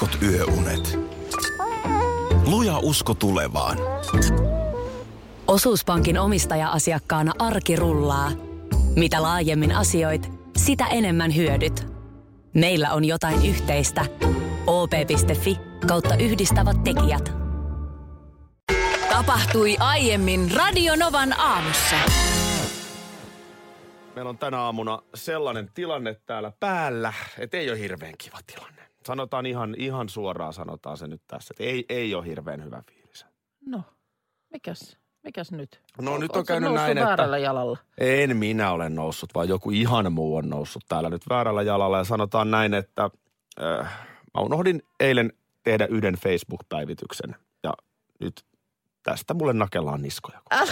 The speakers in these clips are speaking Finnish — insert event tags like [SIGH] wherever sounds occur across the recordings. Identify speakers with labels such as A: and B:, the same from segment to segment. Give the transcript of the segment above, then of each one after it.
A: heikot yöunet. Luja usko tulevaan.
B: Osuuspankin omistaja-asiakkaana arki rullaa. Mitä laajemmin asioit, sitä enemmän hyödyt. Meillä on jotain yhteistä. op.fi kautta yhdistävät tekijät.
C: Tapahtui aiemmin Radionovan aamussa.
D: Meillä on tänä aamuna sellainen tilanne täällä päällä, että ei ole hirveän kiva tilanne. Sanotaan ihan, ihan suoraan, sanotaan se nyt tässä, että ei, ei ole hirveän hyvä fiilis.
E: No, mikäs, mikäs nyt?
D: No
E: Oot-
D: nyt on
E: sä
D: käynyt näin, että...
E: väärällä jalalla.
D: En minä ole noussut, vaan joku ihan muu on noussut täällä nyt väärällä jalalla. Ja sanotaan näin, että äh, mä unohdin eilen tehdä yhden Facebook-päivityksen. Ja nyt tästä mulle nakellaan niskoja. [LAUGHS]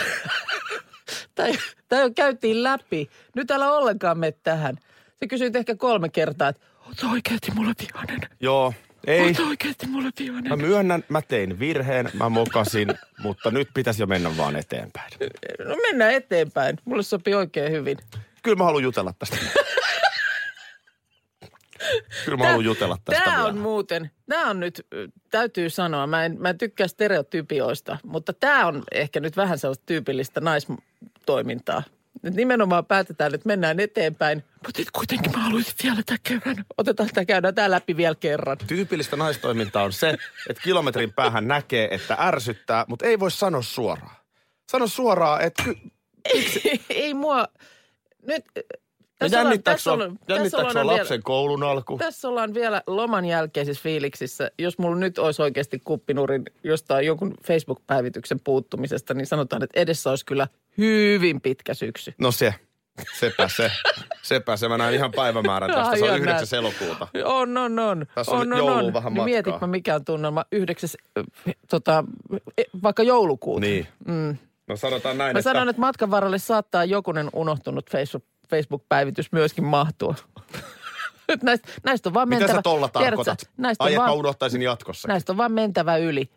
E: Tämä, tämä käytiin läpi. Nyt älä ollenkaan mene tähän. Se kysyit ehkä kolme kertaa, että oot oikeasti mulle vihainen?
D: Joo, ei.
E: Oot oikeasti mulle vihainen?
D: Mä myönnän, mä tein virheen, mä mokasin, mutta nyt pitäisi jo mennä vaan eteenpäin.
E: No mennään eteenpäin. Mulle sopii oikein hyvin.
D: Kyllä mä haluan jutella tästä. Kyllä mä haluan jutella tästä
E: Tämä
D: vielä.
E: on muuten, tämä on nyt, täytyy sanoa, mä en, mä en tykkää stereotypioista, mutta tämä on ehkä nyt vähän sellaista tyypillistä naistoimintaa. Nyt nimenomaan päätetään, että mennään eteenpäin. Mutta nyt kuitenkin mä haluaisin vielä tämän kerran. Otetaan tämä, käydään tämä läpi vielä kerran.
D: Tyypillistä naistoimintaa on se, että kilometrin päähän näkee, että ärsyttää, mutta ei voi sanoa suoraan. Sano suoraan, että ky-
E: ei, ei mua, nyt... tässä ollaan-
D: jännittääkö
E: tässä ollaan- tässä ollaan
D: lapsen koulun alku?
E: Tässä ollaan vielä loman jälkeisissä fiiliksissä. Jos mulla nyt olisi oikeasti kuppinurin jostain jonkun Facebook-päivityksen puuttumisesta, niin sanotaan, että edessä olisi kyllä hyvin pitkä syksy.
D: No se, sepä se. Sepä se. Mä näin ihan päivämäärän tästä. Se on
E: Aivan
D: 9.
E: näin.
D: elokuuta.
E: On, on, on.
D: Tässä on
E: on, on,
D: jouluun
E: on.
D: vähän
E: niin
D: matkaa.
E: mietitpä mikä on tunnelma. Yhdeksäs, äh, tota, e, vaikka joulukuuta.
D: Niin. Mm. No sanotaan näin,
E: Mä
D: että...
E: sanon, että matkan varrelle saattaa jokunen unohtunut Facebook, Facebook-päivitys myöskin mahtua. [LAUGHS] Nyt näistä, näistä on vaan
D: Mitä
E: mentävä.
D: sä tolla
E: Tiedätkö,
D: tarkoitat?
E: Näistä
D: Ai,
E: vaan,
D: unohtaisin jatkossa.
E: näistä on vaan mentävä yli.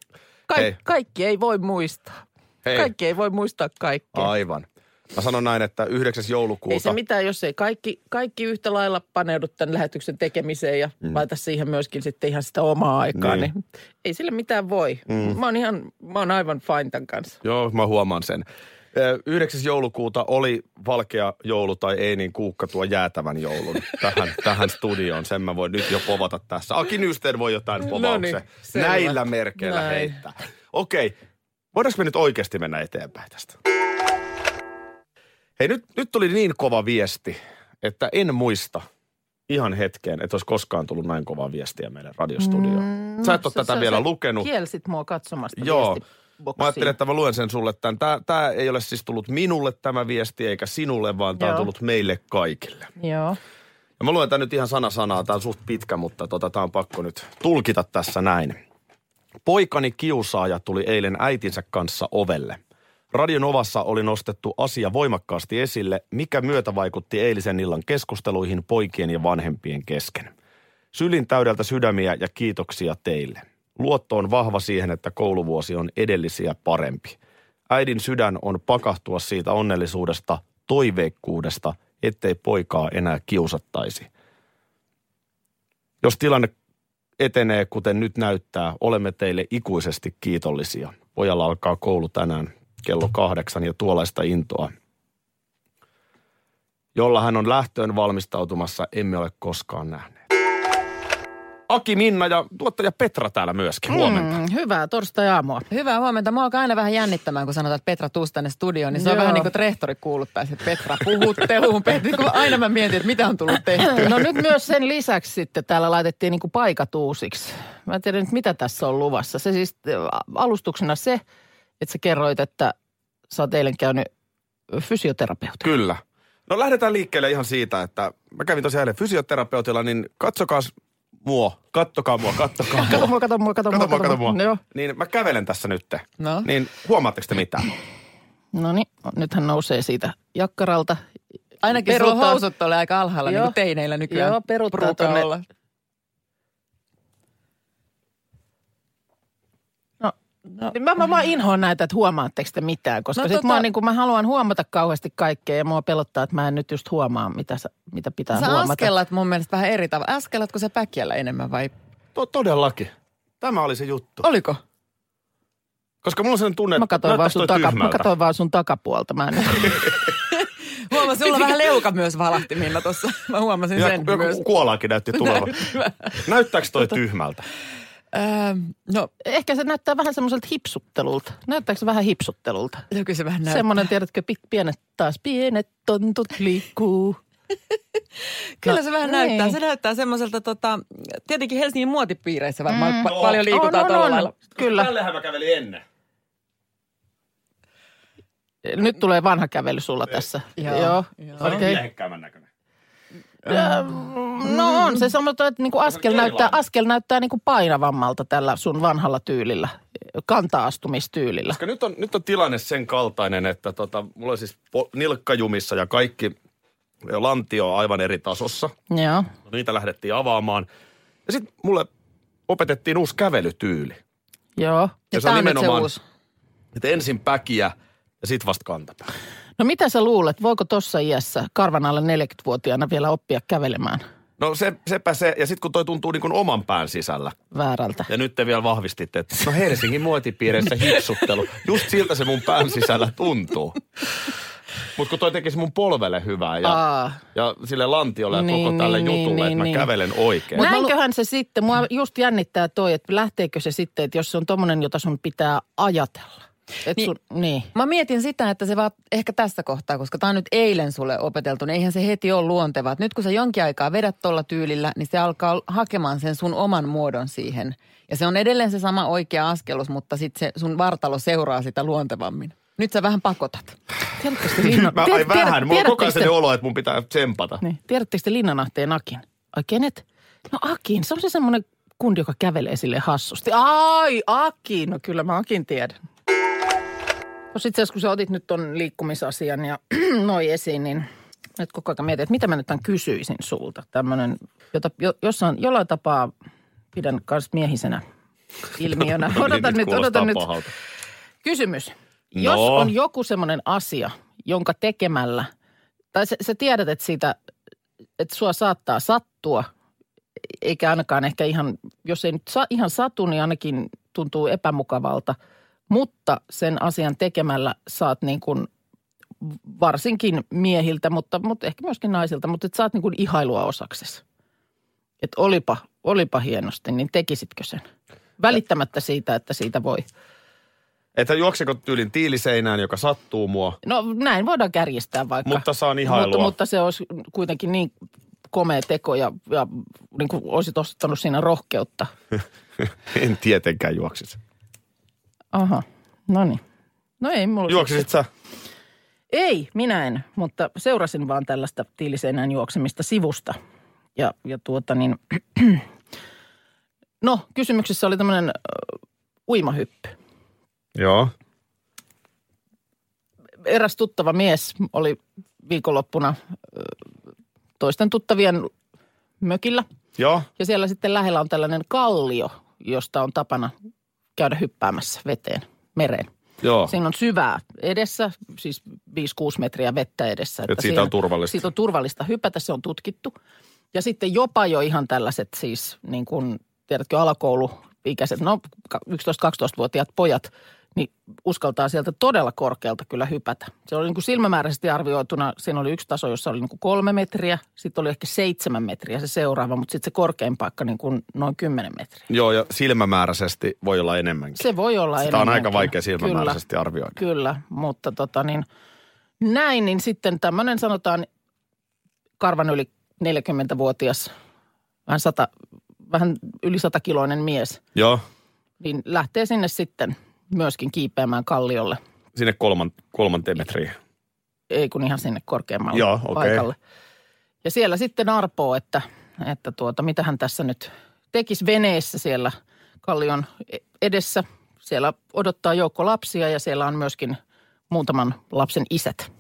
E: Ka-
D: Hei.
E: kaikki ei voi muistaa.
D: Hei.
E: Kaikki ei voi muistaa kaikkea.
D: Aivan. Mä sanon näin, että 9. joulukuuta...
E: Ei se mitään, jos ei kaikki, kaikki yhtä lailla paneudu tämän lähetyksen tekemiseen ja mm. laita siihen myöskin sitten ihan sitä omaa aikaa,
D: Niin.
E: niin, ei sille mitään voi. Mm. Mä oon ihan, mä oon aivan fine tämän kanssa.
D: Joo, mä huomaan sen. Ö, 9. joulukuuta oli valkea joulu tai ei, niin Kuukka tuo jäätävän joulun tähän, [LAUGHS] tähän studioon. Sen mä voin nyt jo povata tässä. Aki Nysten voi jotain povauksen
E: Noniin, selvä.
D: näillä merkeillä
E: Näin.
D: heittää. Okei, voidaanko me nyt oikeasti mennä eteenpäin tästä? Hei, nyt, nyt tuli niin kova viesti, että en muista ihan hetkeen, että olisi koskaan tullut näin kovaa viestiä meidän radiostudioon. Mm, Sä et ole tätä vielä lukenut.
E: Kielsit mua katsomasta
D: Joo.
E: Viestiboksiin.
D: Mä ajattelin, että mä luen sen sulle tämän. Tämä, tämä ei ole siis tullut minulle tämä viesti eikä sinulle, vaan tämä on tullut meille kaikille.
E: Joo.
D: Ja mä luen tämän nyt ihan sana sanaa. Tämä on suht pitkä, mutta tota, tämä on pakko nyt tulkita tässä näin. Poikani kiusaaja tuli eilen äitinsä kanssa ovelle. Radion Ovassa oli nostettu asia voimakkaasti esille, mikä myötä vaikutti eilisen illan keskusteluihin poikien ja vanhempien kesken. Sylin täydeltä sydämiä ja kiitoksia teille. Luotto on vahva siihen, että kouluvuosi on edellisiä parempi. Äidin sydän on pakahtua siitä onnellisuudesta, toiveikkuudesta, ettei poikaa enää kiusattaisi. Jos tilanne etenee kuten nyt näyttää, olemme teille ikuisesti kiitollisia. Pojalla alkaa koulu tänään kello kahdeksan ja tuollaista intoa, jolla hän on lähtöön valmistautumassa, emme ole koskaan nähneet. Aki Minna ja tuottaja Petra täällä myöskin. Huomenta.
E: Mm, hyvää torstai-aamua.
F: Hyvää huomenta. Mua alkaa aina vähän jännittämään, kun sanotaan, että Petra tuus tänne studioon. Niin se on
E: Joo.
F: vähän niin kuin että rehtori kuuluttaisi, että Petra puhutteluun. [LAUGHS] Petra, kun aina mä mietin, että mitä on tullut tehtyä.
E: No nyt myös sen lisäksi sitten täällä laitettiin niin kuin paikat uusiksi. Mä en tiedä nyt mitä tässä on luvassa. Se siis äh, alustuksena se, että sä kerroit, että sä oot eilen käynyt fysioterapeutin.
D: Kyllä. No lähdetään liikkeelle ihan siitä, että mä kävin tosiaan eilen fysioterapeutilla, niin katsokaa mua, kattokaa mua, kattokaa mua.
E: Kato mua, kato mua, kato mua.
D: Kato mua, kato mua.
E: Joo.
D: Niin mä kävelen tässä nyt.
F: No.
D: Niin huomaatteko te mitään?
E: No niin, nyt hän nousee siitä jakkaralta.
F: Ainakin sulla
E: Peruuttaa-
F: housut oli aika alhaalla, niin
E: Joo.
F: kuin teineillä nykyään.
E: Joo, peruuttaa
F: pruukaa
E: tonne-
F: olla.
E: No, no. Mä, mä vaan inhoan näitä, että huomaatteko te mitään, koska
F: No
E: sit
F: tota-
E: mä, niin kuin, mä haluan huomata kauheasti kaikkea ja mua pelottaa, että mä en nyt just huomaa, mitä, sä, mitä pitää
F: Sä
E: huomata.
F: askellat mun mielestä vähän eri tavalla. Askellatko sä päkiällä enemmän vai
D: To, todellakin. Tämä oli se juttu.
F: Oliko?
D: Koska mulla on sellainen tunne,
E: Mä
D: että
E: katsoin, vaan sun, taka, mä katsoin vaan sun takapuolta. Mä en, [LAUGHS]
F: Huomasin, sulla vähän leuka myös valahti Minna tuossa. Mä huomasin
D: Ja
F: sen
D: joku
F: myös.
D: kuolaakin näytti tulevan. [LAUGHS] Näyttääkö toi tyhmältä?
F: Öö, no,
E: ehkä se näyttää vähän semmoiselta hipsuttelulta. Näyttääkö se vähän hipsuttelulta?
F: joo, kyllä se vähän näyttää.
E: Semmoinen, tiedätkö, pit, pienet taas, pienet tontut liikkuu. [LAUGHS]
F: Kyllä
E: No,
F: se vähän
E: niin.
F: näyttää. Se näyttää semmoiselta, tota, tietenkin Helsingin muotipiireissä varmaan mm.
D: No.
F: paljon liikutaan
E: On, on,
F: tuolla
E: on.
F: lailla.
E: Kyllä.
D: Tällehän mä kävelin ennen.
E: Nyt tulee vanha kävely sulla tässä.
F: Joo.
E: Joo.
F: Joo.
D: Okei.
E: Okei.
D: Miehekkäämän näköinen.
E: Ja, No on se semmoinen, että niinku askel, näyttää, askel näyttää niinku painavammalta tällä sun vanhalla tyylillä, kanta-astumistyylillä.
D: Koska nyt on, nyt on tilanne sen kaltainen, että tota, mulla on siis nilkkajumissa ja kaikki lantio on aivan eri tasossa.
E: Joo.
D: No, niitä lähdettiin avaamaan. Ja sitten mulle opetettiin uusi kävelytyyli.
E: Joo.
D: Ja,
F: Ja
D: se on
F: nyt se
D: nimenomaan,
F: uusi.
D: että ensin päkiä ja sitten vasta kantapää.
E: No mitä sä luulet, voiko tuossa iässä karvan alle 40-vuotiaana vielä oppia kävelemään
D: No se, sepä se, ja sitten kun toi tuntuu niin kuin oman pään sisällä.
E: väärältä?
D: Ja nyt te vielä vahvistitte, että no Helsingin muotipiireissä hipsuttelu. Just siltä se mun pään sisällä tuntuu. Mutta kun toi tekisi mun polvelle hyvää ja,
E: Aa.
D: ja sille lantiolle ja
E: Niin,
D: koko tälle
E: niin,
D: jutulle,
E: niin,
D: että mä
E: niin.
D: kävelen oikein.
E: Mut Näinköhän se sitten, mua just jännittää toi, että lähteekö se sitten, että jos se on tommonen, jota sun pitää ajatella. Et
F: Niin.
E: sun, niin.
F: Mä mietin sitä, että se vaan ehkä tässä kohtaa, koska tämä on nyt eilen sulle opeteltu, niin eihän se heti ole luontevaa. Nyt kun sä jonkin aikaa vedät tuolla tyylillä, niin se alkaa hakemaan sen sun oman muodon siihen. Ja se on edelleen se sama oikea askelus, mutta sitten se sun vartalo seuraa sitä luontevammin. Nyt sä vähän pakotat.
E: Tiedättekö te Linnan,
D: Mä, ai
E: tiedät-
D: vähän,
E: tiedät-
D: mulla on koko ajan
E: te-
D: olo, että mun pitää tsempata.
E: Niin. Tiedättekö te Linnanahteen Akin? Ai kenet? No Akin, se on se semmoinen kundi, joka kävelee sille hassusti. Ai, Akin, no kyllä mä Akin tiedän. Tuossa itse asiassa, kun sä otit nyt ton liikkumisasian ja [CLEARS THROAT] noi esiin, niin nyt koko ajan mietin, että mitä mä nyt tämän kysyisin sulta. Tämmöinen, jota jo, jossain, jollain tapaa pidän myös miehisenä ilmiönä.
D: No [LAUGHS] niin,
E: Odotan nyt, odotan nyt.
D: pahalta.
E: Kysymys.
D: No.
E: Jos on joku semmoinen asia, jonka tekemällä, tai sä, sä tiedät, että siitä, että sua saattaa sattua, eikä ainakaan ehkä ihan, jos ei nyt sa, ihan satu, niin ainakin tuntuu epämukavalta, mutta sen asian tekemällä saat niin kuin varsinkin miehiltä, mutta, mutta ehkä myöskin naisilta, mutta että saat niin kuin ihailua osaksesi. Että olipa, olipa hienosti, niin tekisitkö sen? Välittämättä siitä, että siitä voi
D: Että juokseko tyylin tiiliseinään, joka sattuu mua,
E: No näin voidaan kärjistää vaikka.
D: mutta saan ihailua.
E: Mutta, mutta se olisi kuitenkin niin komea teko ja, ja niin kuin olisit ottanut siinä rohkeutta. [LAUGHS]
D: en tietenkään juoksisi.
E: Aha, no niin. No ei mulla...
D: Juoksisit sä?
E: Ei, minä en, mutta seurasin vaan tällaista tiiliseinään juoksemista sivusta. Ja, ja tuota niin... [CLEARS THROAT] no, kysymyksessä oli tämmöinen äh, uimahyppy.
D: Joo.
E: eräs tuttava mies oli viikonloppuna toisten tuttavien mökillä.
D: Joo.
E: Ja siellä sitten lähellä on tällainen kallio, josta on tapana käydä hyppäämässä veteen, mereen.
D: Joo.
E: Siinä on syvää edessä, siis 5-6 metriä vettä edessä.
D: Et siitä on turvallista.
E: Siitä on turvallista hypätä, se on tutkittu. Ja sitten jopa jo ihan tällaiset siis, niin kuin, tiedätkö, alakouluikäiset, no 11-12-vuotiaat pojat, niin uskaltaa sieltä todella korkealta kyllä hypätä. Se oli niin kuin silmämääräisesti arvioituna, siinä oli yksi taso, jossa oli niin kuin kolme metriä, sitten oli ehkä seitsemän metriä se seuraava, mutta sitten se korkein paikka niin kuin noin kymmenen metriä.
D: Joo, ja silmämääräisesti voi olla enemmänkin.
E: Se voi olla
D: Sitä on aika
E: enemmänkin.
D: vaikea silmämääräisesti
E: Kyllä.
D: arvioida.
E: Kyllä, mutta tota niin, näin, niin sitten tämmöinen sanotaan karvan yli 40-vuotias, vähän, sata, vähän yli satakiloinen mies,
D: Joo,
E: niin lähtee sinne sitten myöskin kiipeämään kalliolle.
D: sinne kolman, kolmanteen metriin.
E: Ei kun ihan sinne korkeammalle
D: Joo, okei.
E: paikalle. Ja siellä sitten arpoo, että, että tuota, mitä hän tässä nyt tekisi veneessä siellä kallion edessä. Siellä odottaa joukko lapsia ja siellä on myöskin muutaman lapsen isät.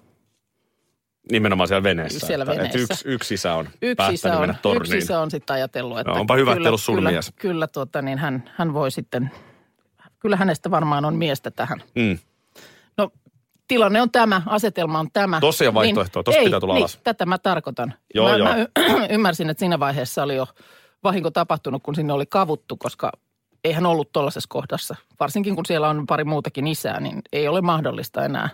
D: Nimenomaan siellä veneessä.
E: Siellä
D: että, että
E: veneessä.
D: yksi, yksi isä on
E: Yksi
D: päättänyt
E: isä, on,
D: mennä torniin.
E: yksi isä on sitten ajatellut, että
D: No, onpa hyvä,
E: kyllä,
D: että sun
E: kyllä,
D: mies.
E: Kyllä, tuota, niin hän, hän voi sitten, kyllä hänestä varmaan on miestä tähän.
D: Mm.
E: No tilanne on tämä, asetelma on tämä.
D: Tossa ei ole vaihtoehtoa, tossa
E: ei,
D: pitää tulla
E: niin,
D: alas.
E: tätä mä tarkoitan.
D: Joo,
E: mä,
D: joo.
E: mä [CLEARS THROAT] ymmärsin, että siinä vaiheessa oli jo vahinko tapahtunut, kun sinne oli kavuttu, koska eihän ollut tuollaisessa kohdassa. Varsinkin kun siellä on pari muutakin isää, niin ei ole mahdollista enää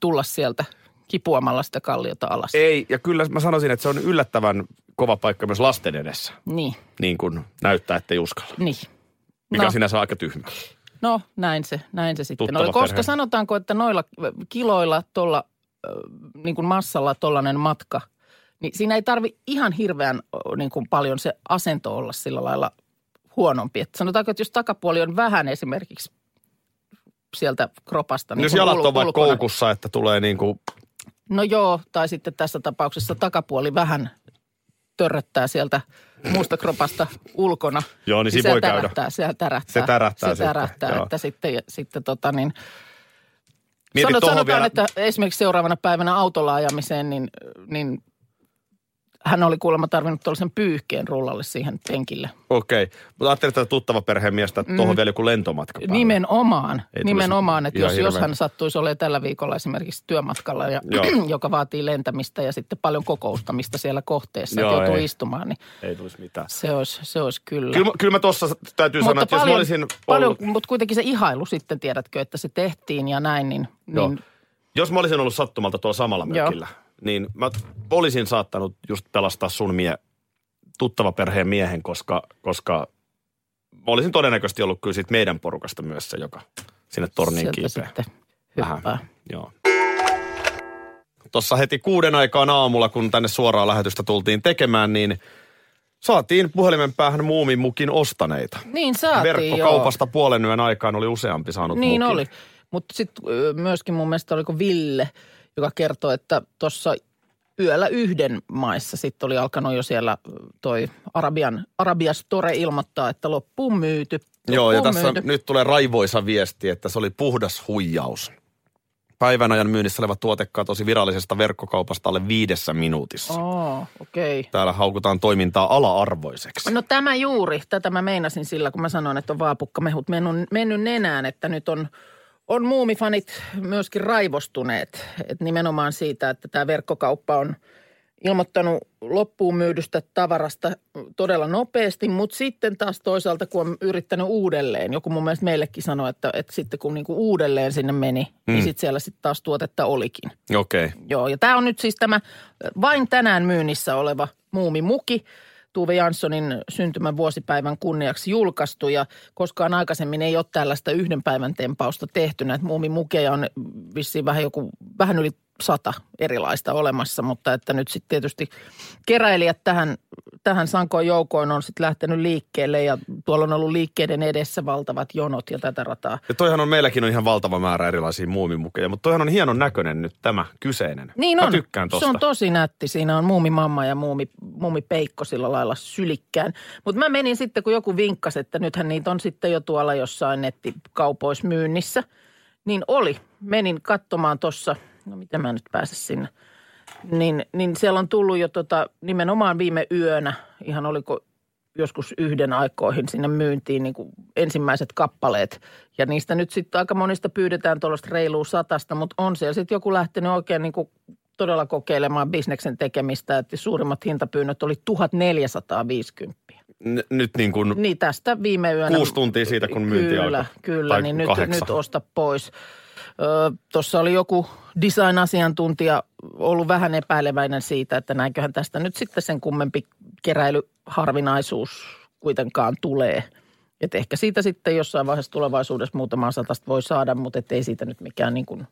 E: tulla sieltä kipuamalla sitä kalliota alas.
D: Ei, ja kyllä mä sanoisin, että se on yllättävän kova paikka myös lasten edessä.
E: Niin,
D: Niin kuin näyttää, että ei uskalla.
E: niin.
D: Mikä
E: no.
D: sinänsä on aika tyhmä.
E: No näin se, näin se sitten
D: Tuttava
E: oli. Koska
D: perhe.
E: sanotaanko, että noilla kiloilla tuolla niin kuin massalla tollainen matka, niin siinä ei tarvi ihan hirveän niin kuin paljon se asento olla sillä lailla huonompi. Että sanotaanko, että jos takapuoli on vähän esimerkiksi sieltä kropasta. Niin
D: Jos
E: kuin
D: jalat
E: ul-
D: on vaikka
E: ulkona.
D: koukussa, että tulee niin kuin,
E: No joo, tai sitten tässä tapauksessa takapuoli vähän törröttää sieltä muusta kropasta ulkona.
D: Joo, niin siinä
E: se
D: voi käydä.
E: tärähtää, Se tärähtää.
D: Se tärähtää
E: Se tärähtää, että sitten, sitten tota niin,
D: Mieti
E: sanotaan,
D: vielä-
E: että esimerkiksi seuraavana päivänä autolla ajamiseen, niin, niin hän oli kuulemma tarvinnut tuollaisen pyyhkeen rullalle siihen penkille.
D: okei. Okay. Mutta ajattelin, että tuttava perheen miestä, että tuohon vielä joku lentomatka päälle.
E: Nimenomaan,
D: Ei
E: nimenomaan, että jos, jos hän sattuisi olemaan tällä viikolla esimerkiksi työmatkalla, ja, [CLEARS THROAT] joka vaatii lentämistä ja sitten paljon kokoustamista siellä kohteessa,
D: Joo,
E: että joutuu
D: ei.
E: istumaan, niin
D: Ei tulisi mitään.
E: se olisi, se olisi kyllä.
D: Kyllä, kyllä mä tuossa täytyy sanoa, että jos mä olisin
E: paljon,
D: ollut,
E: mutta kuitenkin se ihailu sitten, tiedätkö, että se tehtiin ja näin, niin,
D: Joo.
E: niin
D: jos mä olisin ollut sattumalta tuolla samalla
E: Joo.
D: Niin mä olisin saattanut just pelastaa sun mie, tuttava perheen miehen, koska, koska mä olisin todennäköisesti ollut kyllä siitä meidän porukasta myös se, joka sinne torniin
E: sieltä
D: kiipeää.
E: sitten
D: Vähän.
E: hyppää.
D: Joo. Tuossa heti kuuden aikaan aamulla, kun tänne suoraa lähetystä tultiin tekemään, niin saatiin puhelimen päähän muumimukin ostaneita.
E: Niin saatiin,
D: Verkkokaupasta puolen yön aikaan oli useampi saanut
E: Niin
D: mukin.
E: oli. Mutta sitten myöskin mun mielestä oliko Ville, joka kertoi, että tuossa yöllä yhden maissa sitten oli alkanut jo siellä toi Arabian, Arabia Store ilmoittaa, että loppuun myyty.
D: Joo, ja
E: Loppuun
D: tässä
E: myyty.
D: nyt tulee raivoisa viesti, että se oli puhdas huijaus. Päivän ajan myynnissä oleva tuote katosi virallisesta verkkokaupasta alle viidessä minuutissa.
E: Oo, okei. Okay.
D: Täällä haukutaan toimintaa ala-arvoiseksi.
E: No tämä juuri, tätä mä meinasin sillä, kun mä sanoin, että on vaapukkamehut mennyt, mennyt nenään, että nyt on, on muumifanit myöskin raivostuneet. Et nimenomaan siitä, että tämä verkkokauppa on ilmoittanut loppuun myydystä tavarasta todella nopeasti, mutta sitten taas toisaalta, kun on yrittänyt uudelleen, joku mun mielestä meillekin sanoi, että, että sitten kun niinku uudelleen sinne meni, mm. niin sitten siellä sitten taas tuotetta olikin.
D: Okei. Okay.
E: Joo, ja tämä on nyt siis tämä vain tänään myynnissä oleva muumimuki. Tuve Janssonin syntymän vuosipäivän kunniaksi julkaistu ja koskaan aikaisemmin ei ole tällaista yhden päivän tempausta tehty. Näitä muumimukeja on vissiin vähän joku, vähän yli sata erilaista olemassa, mutta että nyt sitten tietysti keräilijät tähän, tähän sankoon joukoon on sitten lähtenyt liikkeelle ja tuolla on ollut liikkeiden edessä valtavat jonot ja tätä rataa.
D: Ja toihan on meilläkin on ihan valtava määrä erilaisia muumimukeja, mutta toihan on hienon näköinen nyt tämä kyseinen.
E: Niin
D: Mä
E: on.
D: tykkään tosta.
E: Se on tosi nätti. Siinä on muumimamma ja muumi, muumipeikko sillä lailla sylikkään. Mutta mä menin sitten, kun joku vinkkasi, että nythän niitä on sitten jo tuolla jossain nettikaupoissa myynnissä. Niin oli. Menin katsomaan tuossa, no miten mä nyt pääsen sinne. Niin, niin siellä on tullut jo tota, nimenomaan viime yönä, ihan oliko joskus yhden aikoihin sinne myyntiin niin kuin ensimmäiset kappaleet. Ja niistä nyt sitten aika monista pyydetään tuollaista reilua satasta, mutta on siellä sitten joku lähtenyt oikein niin kuin todella kokeilemaan bisneksen tekemistä, että suurimmat hintapyynnöt oli 1450.
D: N- nyt niin kuin
E: Niin tästä viime yönä.
D: Kuusi tuntia siitä, kun myynti
E: Kyllä,
D: alkoi.
E: kyllä,
D: Tai
E: niin nyt, nyt osta pois. Tuossa oli joku design-asiantuntija ollut vähän epäileväinen siitä, että näinköhän tästä nyt sitten sen kummempi keräilyharvinaisuus kuitenkaan tulee. Että ehkä siitä sitten jossain vaiheessa tulevaisuudessa muutamaa satasta voi saada, mutta et ei siitä nyt mikään niin kuin,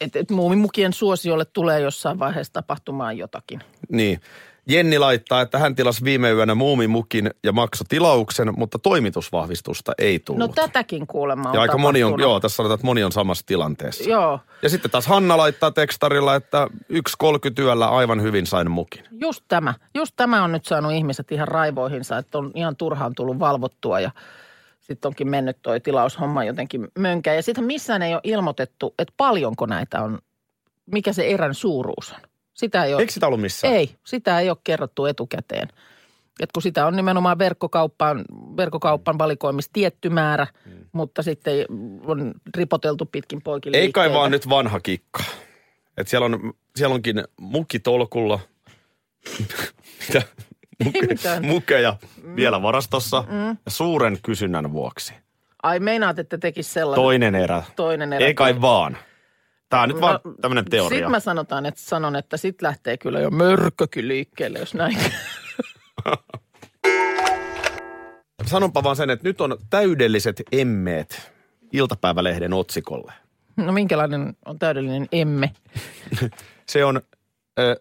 E: että et muumimukien suosiolle tulee jossain vaiheessa tapahtumaan jotakin.
D: Niin. Jenni laittaa, että hän tilasi viime yönä muumimukin ja maksoi tilauksen, mutta toimitusvahvistusta ei tullut.
E: No tätäkin kuulemma on
D: ja aika moni on, joo, tässä sanotaan, että moni on samassa tilanteessa.
E: Joo.
D: Ja sitten taas Hanna laittaa tekstarilla, että yksi kolkytyöllä aivan hyvin sain mukin.
E: Just tämä. Just tämä on nyt saanut ihmiset ihan raivoihinsa, että on ihan turhaan tullut valvottua ja sitten onkin mennyt toi tilaushomma jotenkin mönkään. Ja sitten missään ei ole ilmoitettu, että paljonko näitä on, mikä se erän suuruus on. Sitä ei ole.
D: Eikö sitä ollut missään?
E: Ei, sitä ei ole kerrottu etukäteen. Et kun sitä on nimenomaan verkkokauppaan, verkkokauppan valikoimissa tietty määrä, hmm. mutta sitten on ripoteltu pitkin poikille
D: Ei kai vaan nyt vanha kikka. Et siellä, on, siellä onkin mukki tolkulla. [LAUGHS] Mitä?
E: Mitään.
D: mukeja vielä varastossa mm. ja suuren kysynnän vuoksi.
E: Ai meinaat, että tekisi sellainen.
D: Toinen erä.
E: Toinen erä.
D: Ei kai vaan. Tämä on nyt vaan
E: No,
D: tämmöinen teoria.
E: Sitten mä sanotaan, että sanon, että sit lähtee kyllä jo mörköky liikkeelle, jos näin. [LAUGHS]
D: Sanonpa vaan sen, että nyt on täydelliset emmeet iltapäivälehden otsikolle.
E: No minkälainen on täydellinen emme? [LAUGHS]
D: Se on äh,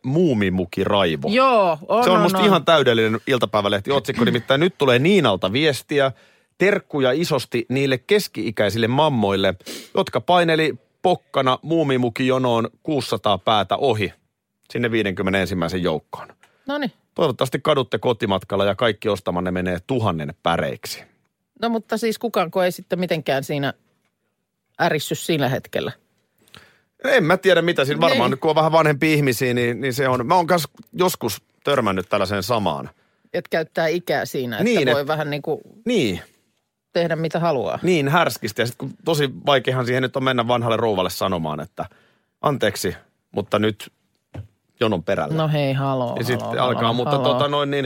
D: Muumimuki Raivo.
E: Joo, on,
D: Se on
E: on,
D: musta
E: on.
D: ihan täydellinen iltapäivälehti otsikko, nimittäin nyt tulee Niinalta viestiä, terkkuja isosti niille keski-ikäisille mammoille, jotka paineli pokkana muumimuki jonoon 600 päätä ohi sinne 51. joukkoon.
E: No niin.
D: Toivottavasti kadutte kotimatkalla ja kaikki ostamanne menee tuhannen päreiksi.
E: No mutta siis kukaanko ei sitten mitenkään siinä ärissy siinä hetkellä.
D: En mä tiedä mitä siinä varmaan,
E: Niin.
D: kun on vähän vanhempi ihmisiä, niin, niin se on. Mä oon kanssa joskus törmännyt tällaiseen samaan.
E: Että käyttää ikää siinä, että
D: Niin,
E: voi
D: et-
E: vähän niin kuin
D: Niin,
E: tehdä mitä haluaa.
D: niin härskisti. Ja sitten kun tosi vaikeahan siihen nyt on mennä vanhalle rouvalle sanomaan, että anteeksi, mutta nyt jonon perällä.
E: No hei, haloo,
D: ja sitten alkaa,
E: haloo,
D: mutta
E: haloo.
D: tota noin niin,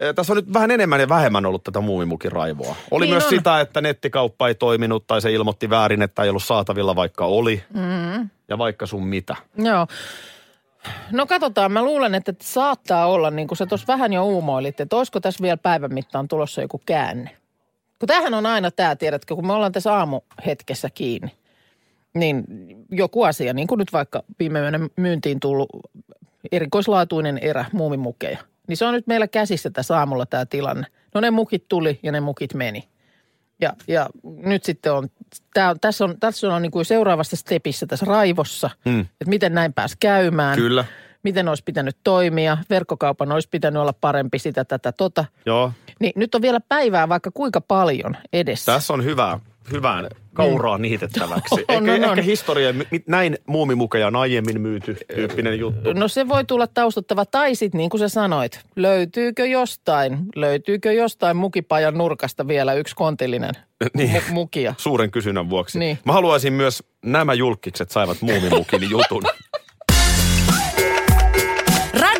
D: eh, tässä on nyt vähän enemmän ja vähemmän ollut tätä muumimukin raivoa. Oli
E: Niin
D: myös
E: on.
D: sitä, että nettikauppa ei toiminut tai se ilmoitti väärin, että ei ollut saatavilla vaikka oli. Mm. Ja vaikka sun mitä.
E: Joo. No katsotaan, mä luulen, että saattaa olla, niin kuin sä tuossa vähän jo uumoilit, että olisiko tässä vielä päivän mittaan tulossa joku käänne. Kun tämähän on aina tämä, tiedätkö, kun me ollaan tässä aamuhetkessä kiinni, niin joku asia, niin kuin nyt vaikka viime yönä myyntiin tullut erikoislaatuinen erä muumimukeja, niin se on nyt meillä käsissä tässä aamulla tämä tilanne. No ne mukit tuli ja ne mukit meni. Ja, ja nyt sitten on, tää on, tässä on, tässä on niin kuin seuraavassa stepissä tässä raivossa, mm. että miten näin pääsi käymään.
D: Kyllä.
E: Miten olisi pitänyt toimia, verkkokaupan olisi pitänyt olla parempi sitä, tätä, tota.
D: Joo,
E: Niin nyt on vielä päivää vaikka kuinka paljon edessä.
D: Tässä on hyvää, hyvään kauraa niitettäväksi. [LAUGHS]
E: On,
D: ehkä,
E: on, on.
D: ehkä historia, mi- näin muumimukeja on aiemmin myyty tyyppinen juttu.
E: No se voi tulla taustattava. Tai sitten niin kuin sä sanoit, löytyykö jostain, löytyykö jostain mukipajan nurkasta vielä yksi kontillinen [LAUGHS]
D: Niin.
E: mu- mukia?
D: Suuren kysynnän vuoksi.
E: Niin.
D: Mä haluaisin myös, nämä julkikset saivat muumimukin jutun. [LAUGHS]